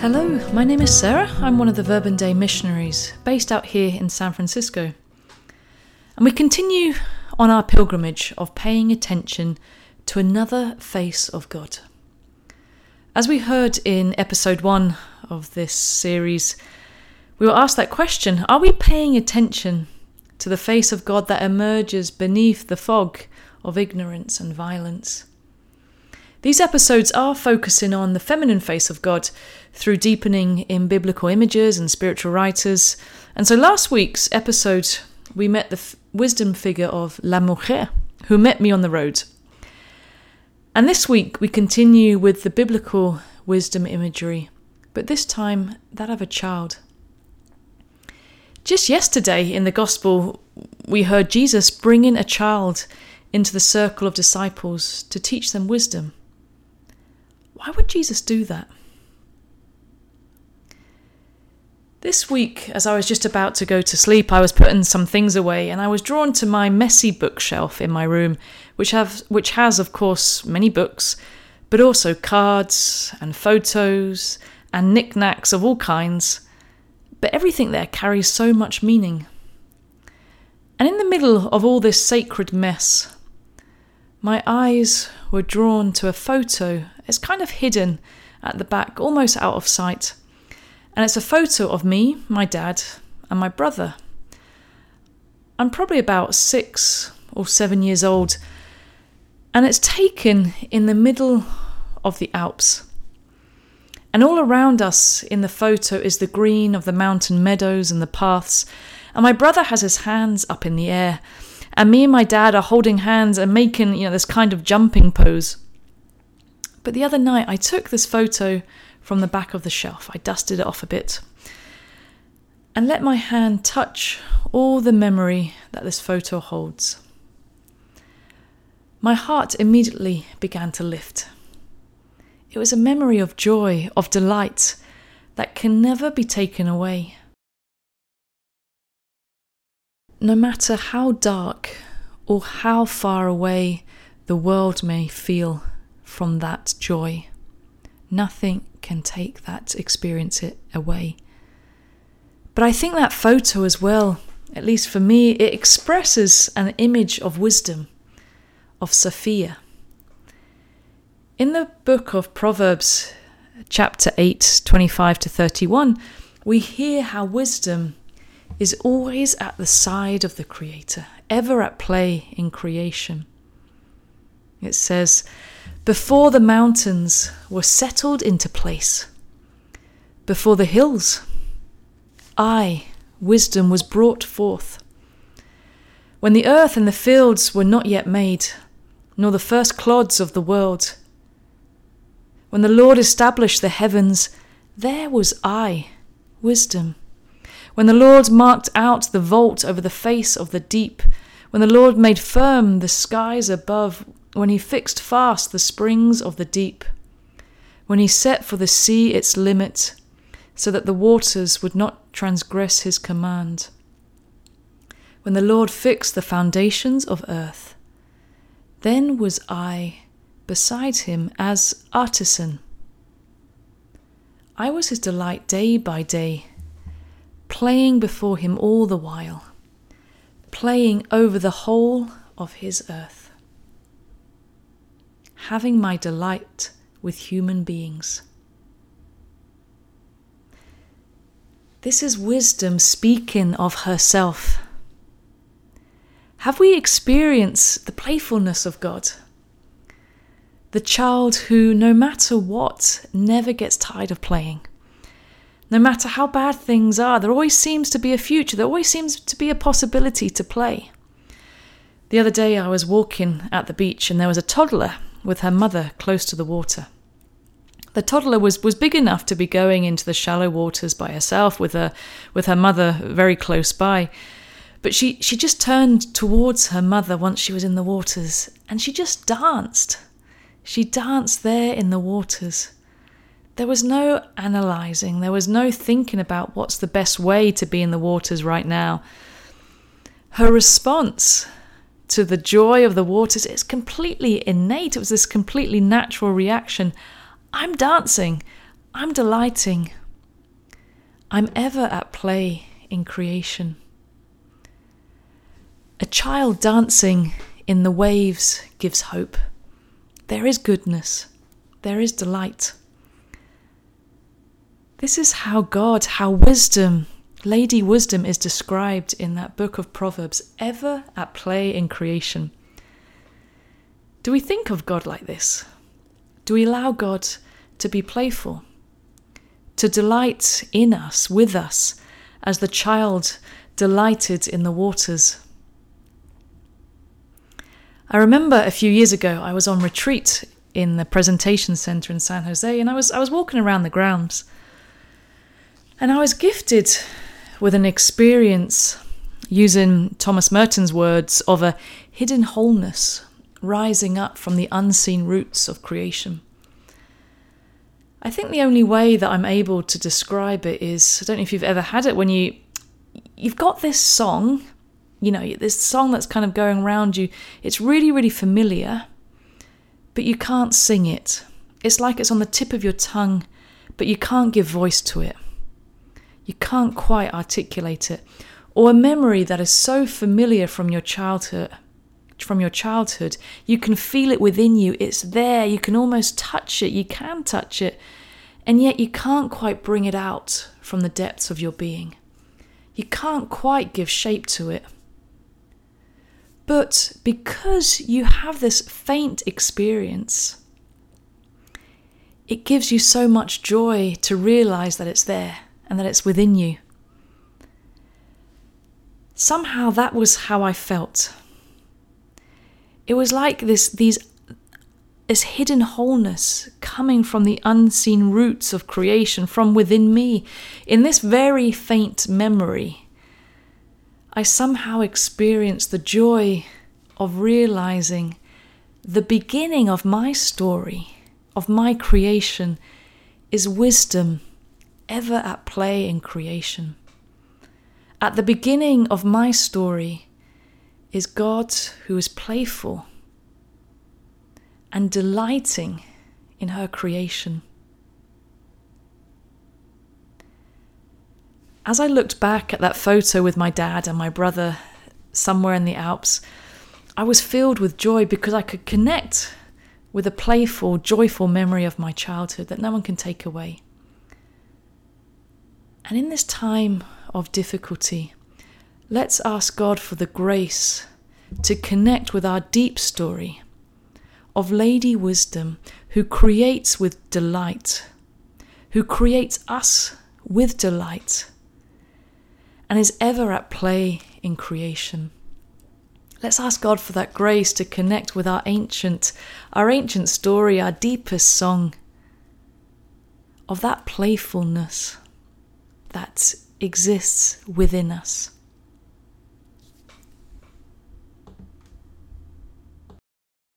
Hello, my name is Sarah. I'm one of the Verbum missionaries based out here in San Francisco. And we continue on our pilgrimage of paying attention to another face of God. As we heard in episode one of this series, we were asked that question Are we paying attention to the face of God that emerges beneath the fog of ignorance and violence? These episodes are focusing on the feminine face of God through deepening in biblical images and spiritual writers. And so last week's episode, we met the f- wisdom figure of La Mujer, who met me on the road. And this week, we continue with the biblical wisdom imagery, but this time that of a child. Just yesterday in the Gospel, we heard Jesus bring in a child into the circle of disciples to teach them wisdom. Why would Jesus do that? This week, as I was just about to go to sleep, I was putting some things away and I was drawn to my messy bookshelf in my room, which, have, which has, of course, many books, but also cards and photos and knickknacks of all kinds. But everything there carries so much meaning. And in the middle of all this sacred mess, my eyes were drawn to a photo it's kind of hidden at the back, almost out of sight. And it's a photo of me, my dad, and my brother. I'm probably about six or seven years old, and it's taken in the middle of the Alps. And all around us in the photo is the green of the mountain meadows and the paths. And my brother has his hands up in the air. And me and my dad are holding hands and making, you know, this kind of jumping pose. But the other night I took this photo from the back of the shelf. I dusted it off a bit and let my hand touch all the memory that this photo holds. My heart immediately began to lift. It was a memory of joy, of delight that can never be taken away. No matter how dark or how far away the world may feel, from that joy. Nothing can take that experience it away. But I think that photo as well, at least for me, it expresses an image of wisdom, of Sophia. In the book of Proverbs, chapter 8, 25 to 31, we hear how wisdom is always at the side of the Creator, ever at play in creation. It says, before the mountains were settled into place, before the hills, I, wisdom, was brought forth. When the earth and the fields were not yet made, nor the first clods of the world, when the Lord established the heavens, there was I, wisdom. When the Lord marked out the vault over the face of the deep, when the Lord made firm the skies above, when he fixed fast the springs of the deep, when he set for the sea its limit, so that the waters would not transgress his command, when the Lord fixed the foundations of earth, then was I beside him as artisan. I was his delight day by day, playing before him all the while, playing over the whole of his earth having my delight with human beings. This is wisdom speaking of herself. Have we experienced the playfulness of God? The child who, no matter what, never gets tired of playing. No matter how bad things are, there always seems to be a future, there always seems to be a possibility to play. The other day I was walking at the beach and there was a toddler with her mother close to the water. The toddler was, was big enough to be going into the shallow waters by herself with her with her mother very close by. But she, she just turned towards her mother once she was in the waters and she just danced. She danced there in the waters. There was no analysing, there was no thinking about what's the best way to be in the waters right now. Her response to the joy of the waters. It's completely innate. It was this completely natural reaction. I'm dancing. I'm delighting. I'm ever at play in creation. A child dancing in the waves gives hope. There is goodness, there is delight. This is how God, how wisdom, Lady Wisdom is described in that book of Proverbs, ever at play in creation. Do we think of God like this? Do we allow God to be playful, to delight in us, with us, as the child delighted in the waters? I remember a few years ago I was on retreat in the presentation center in San Jose and I was I was walking around the grounds and I was gifted with an experience using Thomas Merton's words of a hidden wholeness rising up from the unseen roots of creation. I think the only way that I'm able to describe it is I don't know if you've ever had it when you you've got this song, you know, this song that's kind of going around you. It's really really familiar, but you can't sing it. It's like it's on the tip of your tongue, but you can't give voice to it you can't quite articulate it, or a memory that is so familiar from your childhood from your childhood you can feel it within you. It's there. You can almost touch it. You can touch it. And yet you can't quite bring it out from the depths of your being. You can't quite give shape to it. But because you have this faint experience it gives you so much joy to realize that it's there and that it's within you. Somehow that was how I felt. It was like this these this hidden wholeness coming from the unseen roots of creation from within me. In this very faint memory, I somehow experienced the joy of realizing the beginning of my story, of my creation, is wisdom ever at play in creation. At the beginning of my story is God who is playful and delighting in her creation. As I looked back at that photo with my dad and my brother somewhere in the Alps, I was filled with joy because I could connect with a playful, joyful memory of my childhood that no one can take away. And in this time of difficulty, let's ask God for the grace to connect with our deep story of Lady Wisdom who creates with delight, who creates us with delight, and is ever at play in creation. Let's ask God for that grace to connect with our ancient, our ancient story, our deepest song of that playfulness that exists within us.